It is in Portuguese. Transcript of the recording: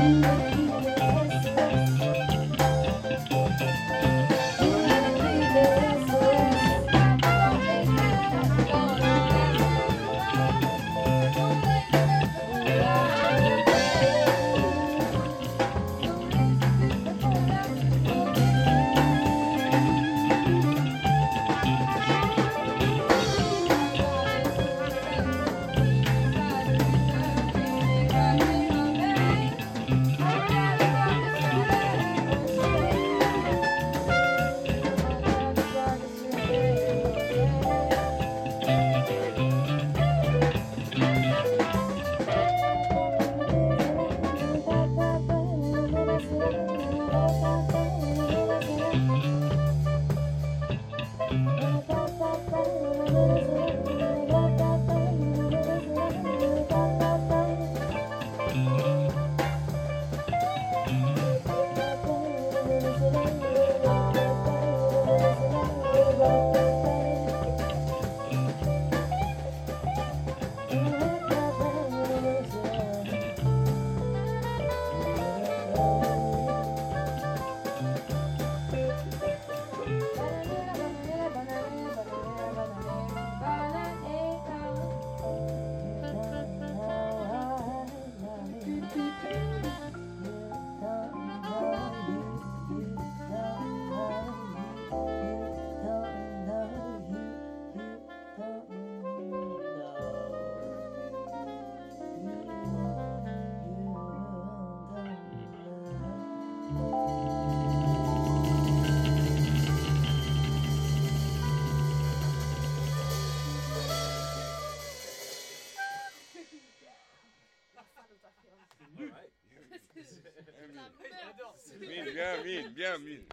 Música Mine,